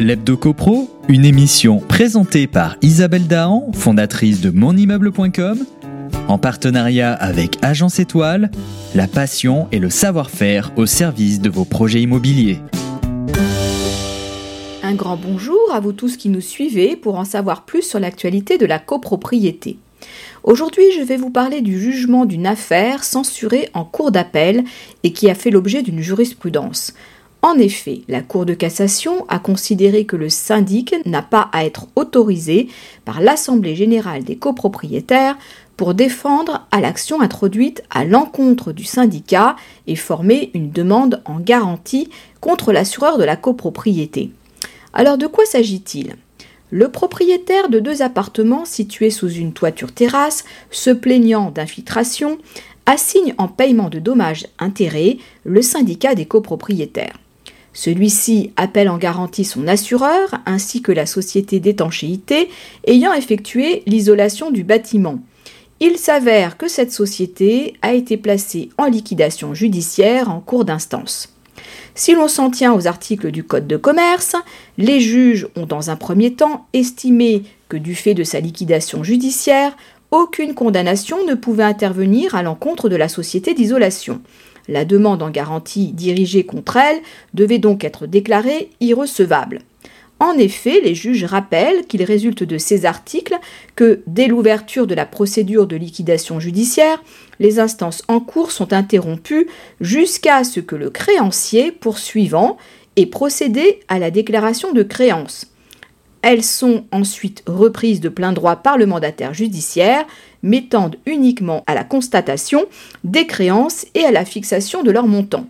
L'Hebdo une émission présentée par Isabelle Dahan, fondatrice de monimmeuble.com, en partenariat avec Agence Étoile, la passion et le savoir-faire au service de vos projets immobiliers. Un grand bonjour à vous tous qui nous suivez pour en savoir plus sur l'actualité de la copropriété. Aujourd'hui, je vais vous parler du jugement d'une affaire censurée en cours d'appel et qui a fait l'objet d'une jurisprudence. En effet, la Cour de cassation a considéré que le syndic n'a pas à être autorisé par l'Assemblée générale des copropriétaires pour défendre à l'action introduite à l'encontre du syndicat et former une demande en garantie contre l'assureur de la copropriété. Alors de quoi s'agit-il? Le propriétaire de deux appartements situés sous une toiture terrasse, se plaignant d'infiltration, assigne en paiement de dommages intérêts le syndicat des copropriétaires. Celui-ci appelle en garantie son assureur ainsi que la société d'étanchéité ayant effectué l'isolation du bâtiment. Il s'avère que cette société a été placée en liquidation judiciaire en cours d'instance. Si l'on s'en tient aux articles du Code de commerce, les juges ont dans un premier temps estimé que du fait de sa liquidation judiciaire, aucune condamnation ne pouvait intervenir à l'encontre de la société d'isolation. La demande en garantie dirigée contre elle devait donc être déclarée irrecevable. En effet, les juges rappellent qu'il résulte de ces articles que, dès l'ouverture de la procédure de liquidation judiciaire, les instances en cours sont interrompues jusqu'à ce que le créancier poursuivant ait procédé à la déclaration de créance. Elles sont ensuite reprises de plein droit par le mandataire judiciaire, mettant uniquement à la constatation des créances et à la fixation de leur montant.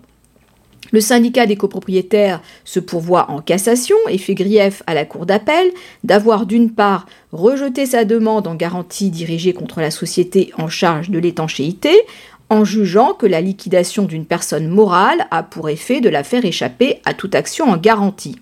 Le syndicat des copropriétaires se pourvoit en cassation et fait grief à la Cour d'appel d'avoir d'une part rejeté sa demande en garantie dirigée contre la société en charge de l'étanchéité, en jugeant que la liquidation d'une personne morale a pour effet de la faire échapper à toute action en garantie.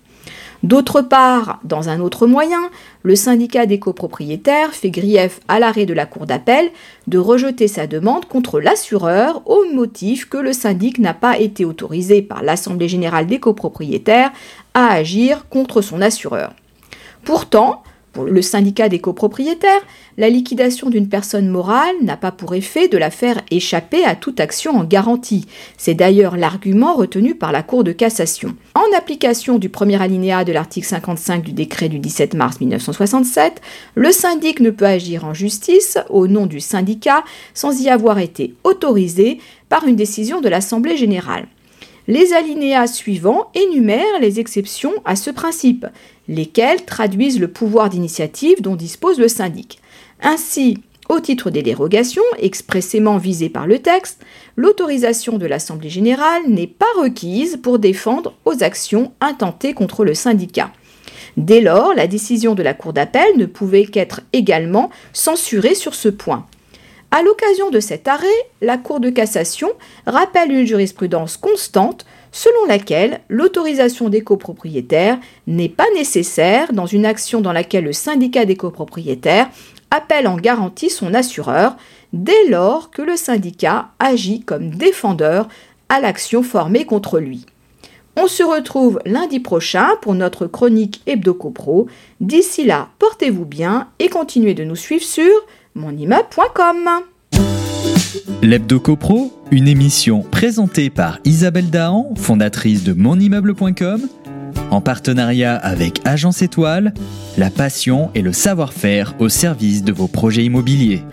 D'autre part, dans un autre moyen, le syndicat des copropriétaires fait grief à l'arrêt de la Cour d'appel de rejeter sa demande contre l'assureur au motif que le syndic n'a pas été autorisé par l'Assemblée générale des copropriétaires à agir contre son assureur. Pourtant, pour le syndicat des copropriétaires, la liquidation d'une personne morale n'a pas pour effet de la faire échapper à toute action en garantie. C'est d'ailleurs l'argument retenu par la Cour de cassation. En application du premier alinéa de l'article 55 du décret du 17 mars 1967, le syndic ne peut agir en justice au nom du syndicat sans y avoir été autorisé par une décision de l'Assemblée générale. Les alinéas suivants énumèrent les exceptions à ce principe, lesquelles traduisent le pouvoir d'initiative dont dispose le syndic. Ainsi, au titre des dérogations expressément visées par le texte, l'autorisation de l'Assemblée générale n'est pas requise pour défendre aux actions intentées contre le syndicat. Dès lors, la décision de la Cour d'appel ne pouvait qu'être également censurée sur ce point. À l'occasion de cet arrêt, la Cour de cassation rappelle une jurisprudence constante selon laquelle l'autorisation des copropriétaires n'est pas nécessaire dans une action dans laquelle le syndicat des copropriétaires appelle en garantie son assureur dès lors que le syndicat agit comme défendeur à l'action formée contre lui. On se retrouve lundi prochain pour notre chronique HebdoCopro. D'ici là, portez-vous bien et continuez de nous suivre sur monimmeuble.com. L'Hebdo CoPro, une émission présentée par Isabelle Dahan, fondatrice de monimmeuble.com, en partenariat avec Agence Étoile, la passion et le savoir-faire au service de vos projets immobiliers.